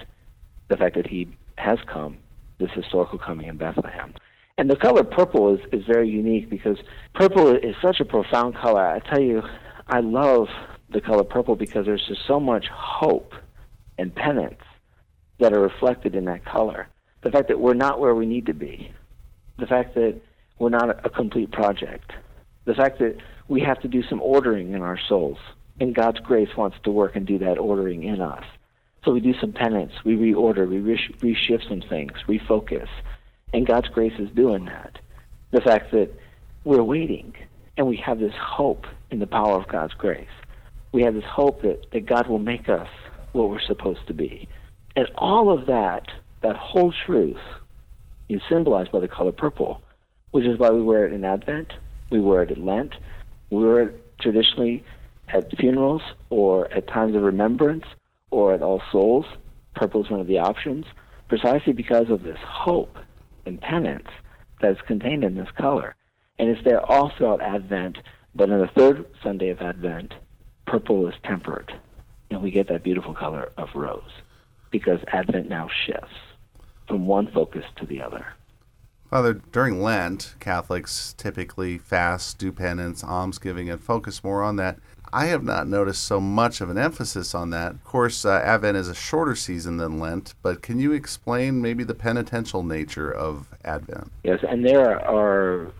the fact that He has come, this historical coming in Bethlehem. And the color purple is, is very unique because purple is such a profound color. I tell you, I love the color purple because there's just so much hope and penance that are reflected in that color. The fact that we're not where we need to be, the fact that we're not a complete project, the fact that we have to do some ordering in our souls, and God's grace wants to work and do that ordering in us. So we do some penance, we reorder, we reshift some things, refocus, and God's grace is doing that. The fact that we're waiting and we have this hope in the power of God's grace. We have this hope that, that God will make us what we're supposed to be. And all of that, that whole truth, is symbolized by the color purple, which is why we wear it in Advent, we wear it at Lent, we wear it traditionally at funerals or at times of remembrance or at All Souls. Purple is one of the options, precisely because of this hope and penance that is contained in this color. And it's there all throughout Advent, but on the third Sunday of Advent, purple is tempered. And we get that beautiful color of rose because Advent now shifts from one focus to the other. Father, during Lent, Catholics typically fast, do penance, almsgiving, and focus more on that. I have not noticed so much of an emphasis on that. Of course, uh, Advent is a shorter season than Lent, but can you explain maybe the penitential nature of Advent? Yes, and there are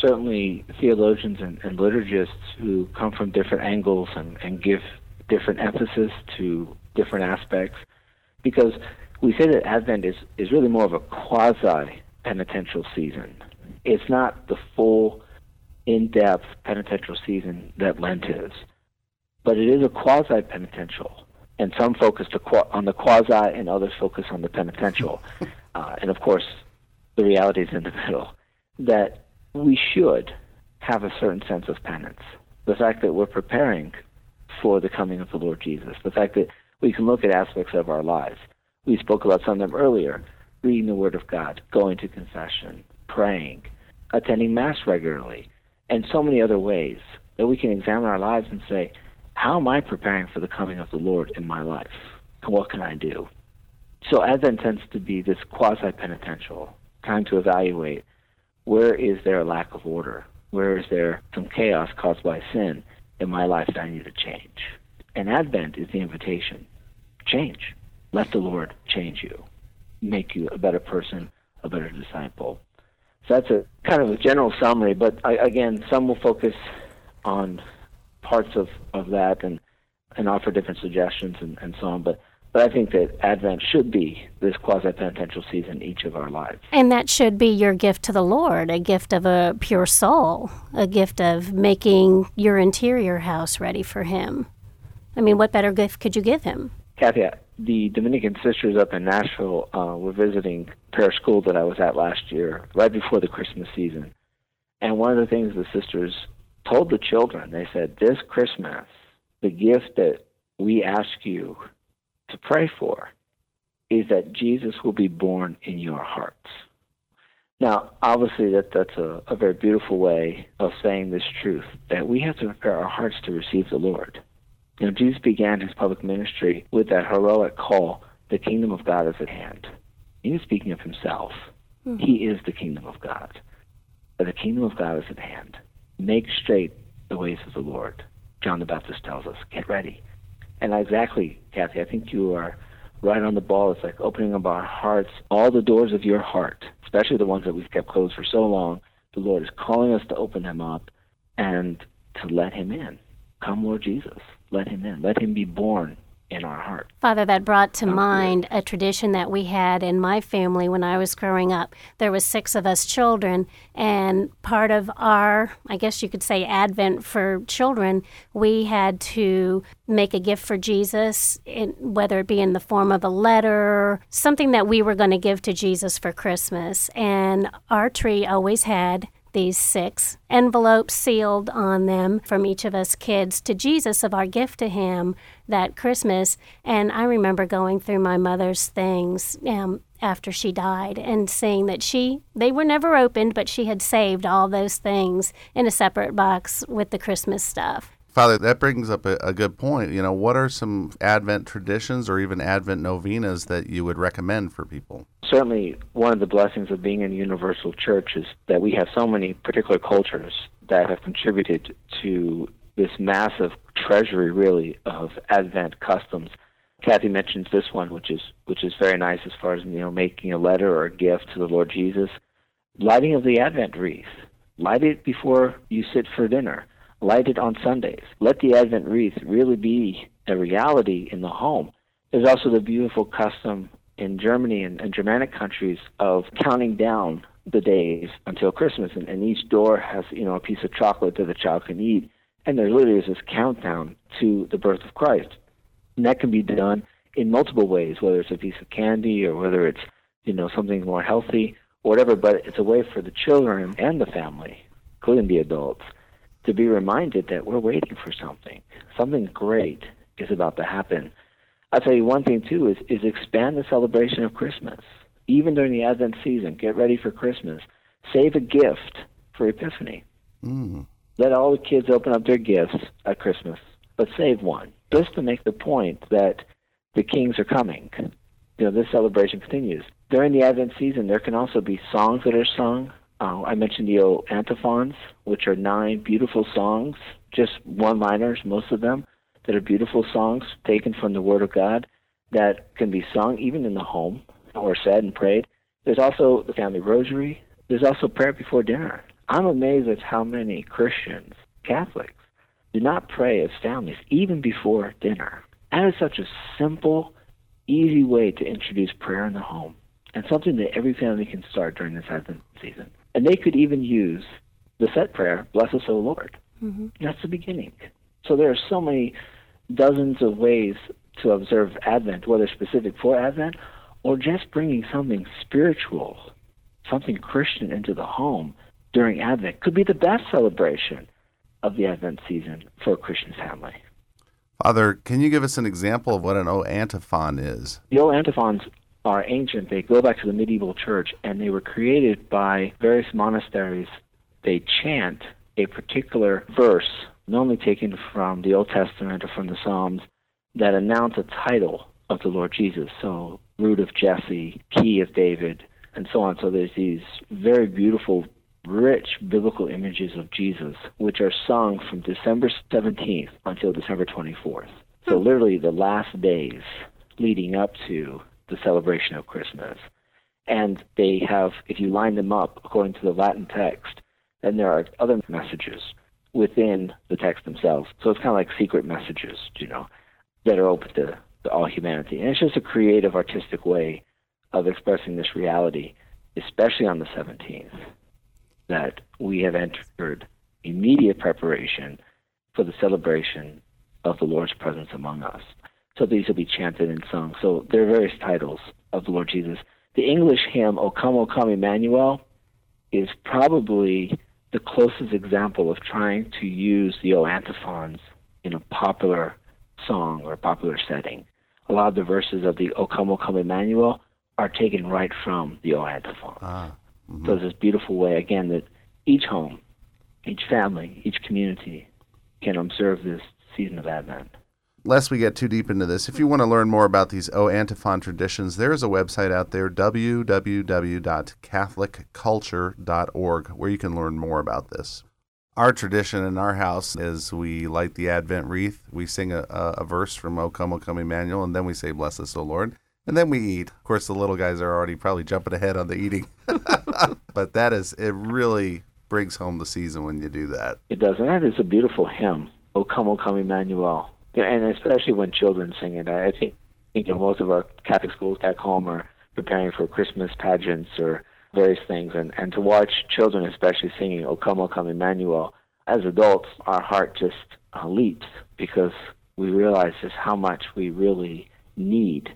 certainly theologians and, and liturgists who come from different angles and, and give different emphasis to different aspects because we say that Advent is, is really more of a quasi penitential season. It's not the full, in depth penitential season that Lent is, but it is a quasi penitential. And some focus on the quasi, and others focus on the penitential. Uh, and of course, the reality is in the middle. That we should have a certain sense of penance. The fact that we're preparing for the coming of the Lord Jesus. The fact that we can look at aspects of our lives. We spoke about some of them earlier reading the Word of God, going to confession, praying, attending Mass regularly, and so many other ways that we can examine our lives and say, how am I preparing for the coming of the Lord in my life? And what can I do? So Advent tends to be this quasi penitential time to evaluate where is there a lack of order? Where is there some chaos caused by sin in my life that I need to change? And Advent is the invitation. Change. Let the Lord change you make you a better person, a better disciple. So that's a kind of a general summary, but I, again, some will focus on parts of, of that and, and offer different suggestions and, and so on. But but I think that Advent should be this quasi penitential season each of our lives. And that should be your gift to the Lord, a gift of a pure soul, a gift of making your interior house ready for Him. I mean, what better gift could you give Him? Kathy, the Dominican sisters up in Nashville uh, were visiting parish school that I was at last year, right before the Christmas season. And one of the things the sisters told the children, they said, This Christmas, the gift that we ask you to pray for is that Jesus will be born in your hearts. Now, obviously, that, that's a, a very beautiful way of saying this truth that we have to prepare our hearts to receive the Lord. You know, Jesus began his public ministry with that heroic call, the kingdom of God is at hand. He is speaking of himself. Mm-hmm. He is the kingdom of God. But the kingdom of God is at hand. Make straight the ways of the Lord. John the Baptist tells us, get ready. And exactly, Kathy, I think you are right on the ball. It's like opening up our hearts, all the doors of your heart, especially the ones that we've kept closed for so long. The Lord is calling us to open them up and to let Him in. Come, Lord Jesus. Let Him in. Let Him be born in our heart. Father, that brought to mind a tradition that we had in my family when I was growing up. There was six of us children, and part of our, I guess you could say, Advent for children, we had to make a gift for Jesus, in, whether it be in the form of a letter, something that we were going to give to Jesus for Christmas. And our tree always had these six envelopes sealed on them from each of us kids to Jesus of our gift to him that Christmas. And I remember going through my mother's things um, after she died and seeing that she, they were never opened, but she had saved all those things in a separate box with the Christmas stuff. Father, that brings up a, a, good point. You know, what are some Advent traditions or even Advent novenas that you would recommend for people? Certainly, one of the blessings of being in Universal Church is that we have so many particular cultures that have contributed to this massive treasury, really, of Advent customs. Kathy mentions this one, which is which is very nice as far as you know, making a letter or a gift to the Lord Jesus. Lighting of the Advent wreath. Light it before you sit for dinner light it on Sundays. Let the Advent wreath really be a reality in the home. There's also the beautiful custom in Germany and, and Germanic countries of counting down the days until Christmas, and, and each door has you know a piece of chocolate that the child can eat, and there literally is this countdown to the birth of Christ. And that can be done in multiple ways, whether it's a piece of candy or whether it's you know something more healthy or whatever. But it's a way for the children and the family, including the adults, to be reminded that we're waiting for something. Something great is about to happen. I'll tell you one thing too is is expand the celebration of Christmas. Even during the Advent season, get ready for Christmas. Save a gift for Epiphany. Mm. Let all the kids open up their gifts at Christmas, but save one, just to make the point that the kings are coming. You know, this celebration continues. During the Advent season, there can also be songs that are sung, uh, I mentioned the O antiphons, which are nine beautiful songs, just one liners, most of them, that are beautiful songs taken from the Word of God that can be sung even in the home or said and prayed. There's also the family rosary. There's also prayer before dinner. I'm amazed at how many Christians, Catholics, do not pray as families even before dinner. That is such a simple, easy way to introduce prayer in the home and something that every family can start during this Advent season. And they could even use the set prayer, Bless us, O Lord. Mm-hmm. That's the beginning. So there are so many dozens of ways to observe Advent, whether specific for Advent or just bringing something spiritual, something Christian into the home during Advent could be the best celebration of the Advent season for a Christian family. Father, can you give us an example of what an O antiphon is? The O antiphons are ancient. They go back to the medieval church, and they were created by various monasteries. They chant a particular verse, normally taken from the Old Testament or from the Psalms, that announce a title of the Lord Jesus. So, root of Jesse, key of David, and so on. So, there's these very beautiful, rich biblical images of Jesus, which are sung from December 17th until December 24th. So, hmm. literally, the last days leading up to the celebration of Christmas. And they have, if you line them up according to the Latin text, then there are other messages within the text themselves. So it's kind of like secret messages, you know, that are open to, to all humanity. And it's just a creative, artistic way of expressing this reality, especially on the 17th, that we have entered immediate preparation for the celebration of the Lord's presence among us. So these will be chanted and sung. So there are various titles of the Lord Jesus. The English hymn, O Come, O Come, Emmanuel, is probably the closest example of trying to use the O antiphons in a popular song or a popular setting. A lot of the verses of the O Come, O Come, Emmanuel are taken right from the O antiphon. Ah, mm-hmm. So it's this beautiful way, again, that each home, each family, each community can observe this season of Advent lest we get too deep into this, if you want to learn more about these O antiphon traditions, there is a website out there, www.catholicculture.org, where you can learn more about this. Our tradition in our house is we light the Advent wreath. We sing a, a, verse from O Come, O Come, Emmanuel, and then we say, Bless us, O Lord. And then we eat. Of course, the little guys are already probably jumping ahead on the eating. but that is, it really brings home the season when you do that. It does. And that is a beautiful hymn. O come, O come, Emmanuel. And especially when children sing it. I think, you know, most of our Catholic schools back home are preparing for Christmas pageants or various things. And, and to watch children, especially singing O come, O come, Emmanuel, as adults, our heart just uh, leaps because we realize just how much we really need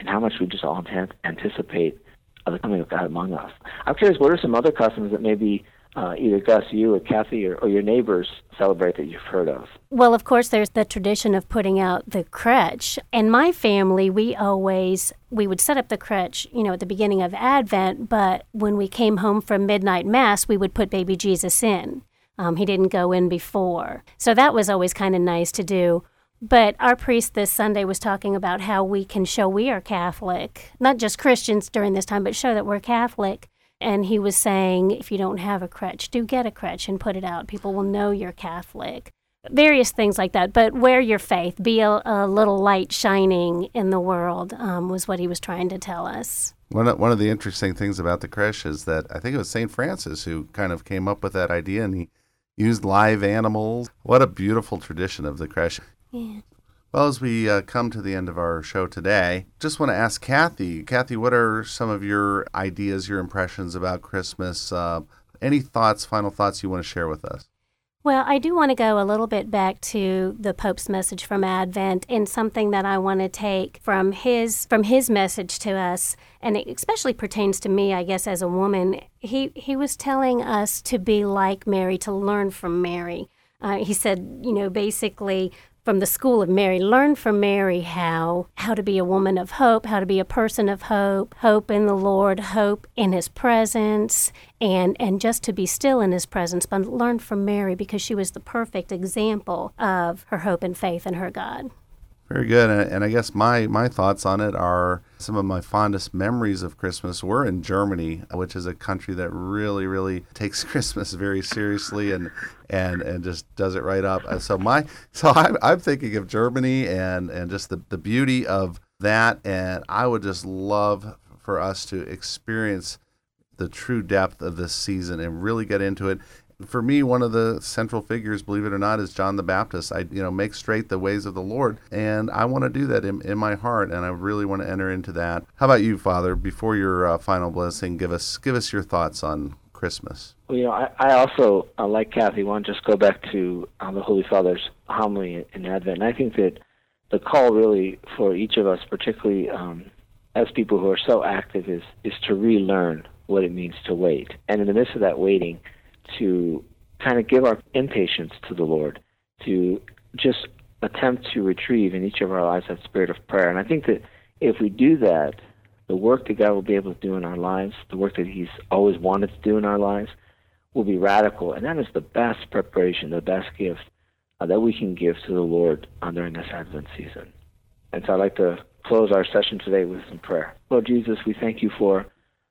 and how much we just all anticipate of the coming of God among us. I'm curious, what are some other customs that maybe uh, either Gus, you, or Kathy, or, or, your neighbors celebrate that you've heard of? Well, of course, there's the tradition of putting out the crèche. In my family, we always we would set up the crèche, you know, at the beginning of Advent. But when we came home from midnight mass, we would put baby Jesus in. Um, he didn't go in before, so that was always kind of nice to do. But our priest this Sunday was talking about how we can show we are Catholic, not just Christians during this time, but show that we're Catholic. And he was saying, if you don't have a crèche, do get a crèche and put it out. People will know you're Catholic. Various things like that. But wear your faith, be a, a little light shining in the world, um, was what he was trying to tell us. One of, one of the interesting things about the crèche is that I think it was St. Francis who kind of came up with that idea and he used live animals. What a beautiful tradition of the crèche. Yeah. Well, as we uh, come to the end of our show today, just want to ask Kathy. Kathy, what are some of your ideas, your impressions about Christmas? Uh, any thoughts, final thoughts you want to share with us? Well, I do want to go a little bit back to the Pope's message from Advent and something that I want to take from his from his message to us, and it especially pertains to me, I guess, as a woman. He he was telling us to be like Mary, to learn from Mary. Uh, he said, you know, basically from the school of Mary. Learn from Mary how how to be a woman of hope, how to be a person of hope, hope in the Lord, hope in his presence, and and just to be still in his presence. But learn from Mary because she was the perfect example of her hope and faith in her God. Very good. And, I guess my, my thoughts on it are some of my fondest memories of Christmas were in Germany, which is a country that really, really takes Christmas very seriously and and, and just does it right up. So my so I'm, I'm thinking of Germany and, and just the, the beauty of that. And I would just love for us to experience the true depth of this season and really get into it for me, one of the central figures, believe it or not, is John the Baptist. I, you know, make straight the ways of the Lord, and I want to do that in, in my heart, and I really want to enter into that. How about you, Father? Before your uh, final blessing, give us give us your thoughts on Christmas. Well, you know, I, I also, uh, like Kathy, want to just go back to uh, the Holy Father's homily in Advent, and I think that the call really for each of us, particularly um, as people who are so active, is is to relearn what it means to wait, and in the midst of that waiting to kind of give our impatience to the Lord, to just attempt to retrieve in each of our lives that spirit of prayer. And I think that if we do that, the work that God will be able to do in our lives, the work that He's always wanted to do in our lives, will be radical. And that is the best preparation, the best gift uh, that we can give to the Lord uh, during this Advent season. And so I'd like to close our session today with some prayer. Lord Jesus, we thank you for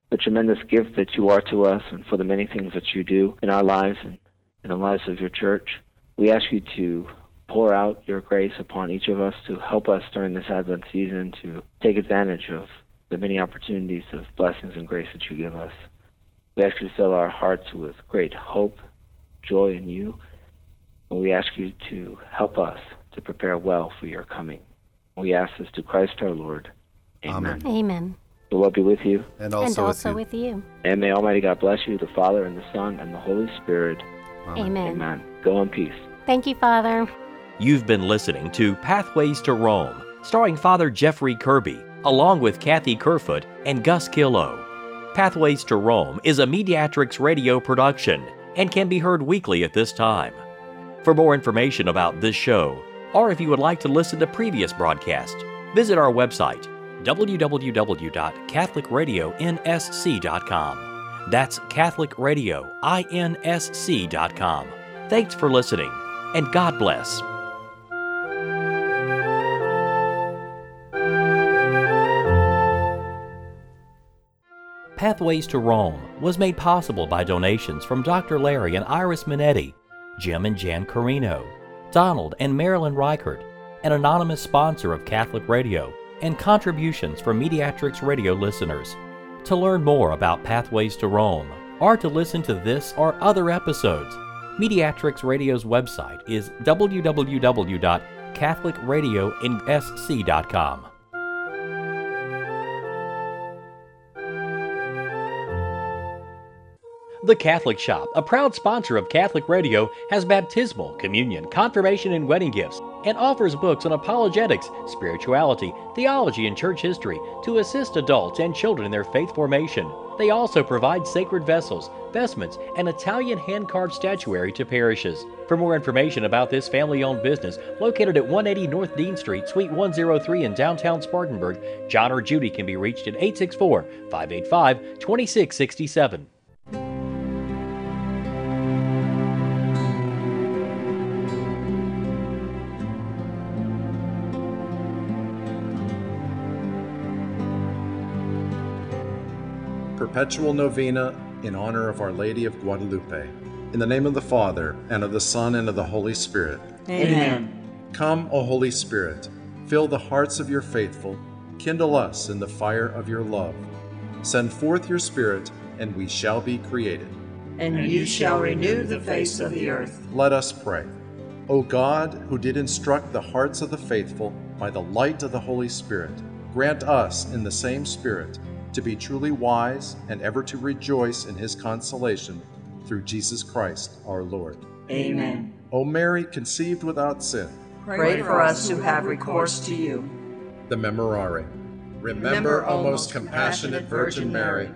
the tremendous gift that you are to us and for the many things that you do in our lives and in the lives of your church. We ask you to pour out your grace upon each of us to help us during this Advent season to take advantage of the many opportunities of blessings and grace that you give us. We ask you to fill our hearts with great hope, joy in you, and we ask you to help us to prepare well for your coming. We ask this to Christ our Lord. Amen. Amen. The Lord be with you. And also, and also with, you. with, you. And may Almighty God bless you, the Father, and the Son, and the Holy Spirit. Amen. Amen. Go in peace. Thank you, Father. You've been listening to Pathways to Rome, starring Father Jeffrey Kirby, along with Kathy Kerfoot and Gus Killow. Pathways to Rome is a Mediatrix radio production and can be heard weekly at this time. For more information about this show, or if you would like to listen to previous broadcasts, visit our website www.catholicradioinsc.com. That's CatholicRadioInsc.com. Thanks for listening, and God bless. Pathways to Rome was made possible by donations from Dr. Larry and Iris Minetti, Jim and Jan Carino, Donald and Marilyn Reichert, an anonymous sponsor of Catholic Radio and contributions from Mediatrix Radio listeners. To learn more about Pathways to Rome, or to listen to this or other episodes, Mediatrix Radio's website is www.catholicradioinsc.com. The Catholic Shop, a proud sponsor of Catholic Radio, has baptismal, communion, confirmation, and wedding gifts, and offers books on apologetics, spirituality, theology, and church history to assist adults and children in their faith formation. They also provide sacred vessels, vestments, and Italian hand carved statuary to parishes. For more information about this family owned business, located at 180 North Dean Street, Suite 103 in downtown Spartanburg, John or Judy can be reached at 864 585 2667. Perpetual Novena in honor of Our Lady of Guadalupe. In the name of the Father, and of the Son, and of the Holy Spirit. Amen. Come, O Holy Spirit, fill the hearts of your faithful, kindle us in the fire of your love. Send forth your Spirit, and we shall be created. And you shall renew the face of the earth. Let us pray. O God, who did instruct the hearts of the faithful by the light of the Holy Spirit, grant us in the same Spirit to be truly wise and ever to rejoice in his consolation through Jesus Christ our Lord. Amen. O Mary, conceived without sin, Pray for us who have recourse to you. the Memorare. Remember, O most compassionate Virgin Mary,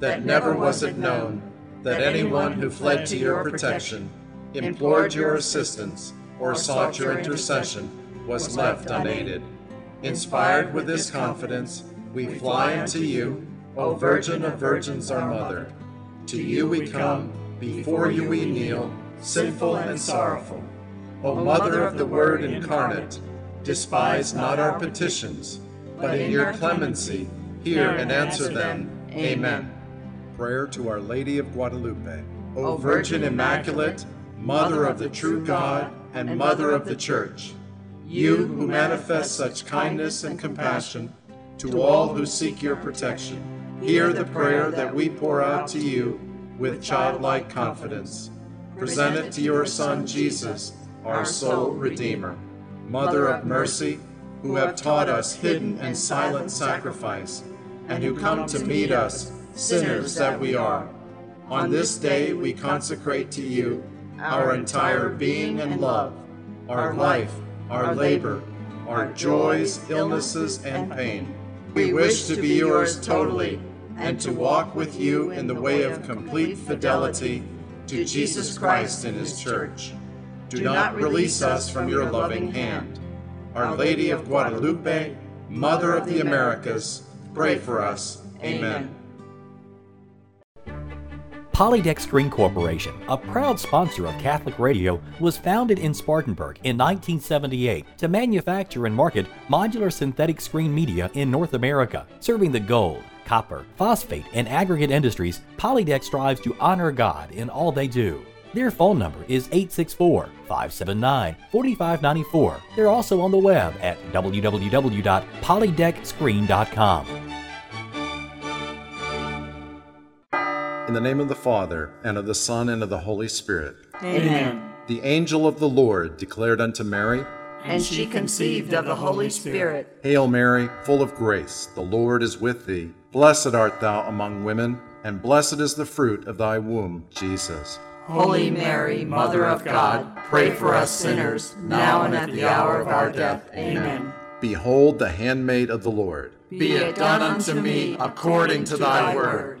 that never was it known that anyone who fled to your protection, implored your assistance, or sought your intercession was left unaided. Inspired with this confidence, we fly unto you, O Virgin of Virgins, our Mother. To you we come, before you we kneel, sinful and sorrowful. O Mother of the Word incarnate, despise not our petitions, but in your clemency hear and answer them. Amen. Prayer to Our Lady of Guadalupe. O Virgin Immaculate, Mother of the true God and Mother of the Church, you who manifest such kindness and compassion to all who seek your protection, hear the prayer that we pour out to you with childlike confidence. Present it to your Son Jesus, our sole Redeemer. Mother of mercy, who have taught us hidden and silent sacrifice, and who come to meet us, sinners that we are. On this day we consecrate to you our entire being and love, our life, our labor, our joys, illnesses, and pain. We wish to be yours totally and to walk with you in the way of complete fidelity to Jesus Christ and his church. Do not release us from your loving hand. Our Lady of Guadalupe, Mother of the Americas, pray for us. Amen. Polydeck Screen Corporation, a proud sponsor of Catholic Radio, was founded in Spartanburg in 1978 to manufacture and market modular synthetic screen media in North America, serving the gold, copper, phosphate, and aggregate industries. Polydeck strives to honor God in all they do. Their phone number is 864 579 4594. They're also on the web at www.polydeckscreen.com. In the name of the Father, and of the Son, and of the Holy Spirit. Amen. The angel of the Lord declared unto Mary, And she conceived of the Holy Spirit. Hail Mary, full of grace, the Lord is with thee. Blessed art thou among women, and blessed is the fruit of thy womb, Jesus. Holy Mary, Mother of God, pray for us sinners, now and at the hour of our death. Amen. Behold the handmaid of the Lord. Be it done unto me according to thy word.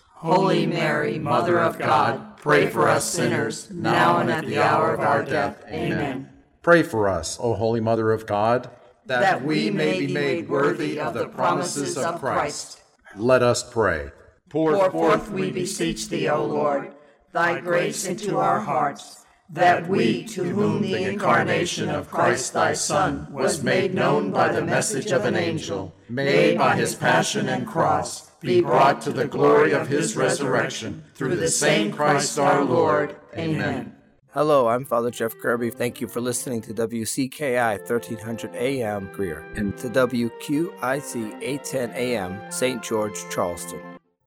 Holy Mary, Mother of God, pray for us sinners, now and at the hour of our death. Amen. Pray for us, O Holy Mother of God, That we may be made worthy of the promises of Christ. Let us pray. Pour forth, we beseech thee, O Lord, thy grace into our hearts, that we, to whom the incarnation of Christ thy Son was made known by the message of an angel, made by his passion and cross, be brought to the glory of his resurrection, through the same Christ our Lord. Amen. Hello, I'm Father Jeff Kirby. Thank you for listening to WCKI 1300 AM Greer and to WQIC 810 AM St. George, Charleston.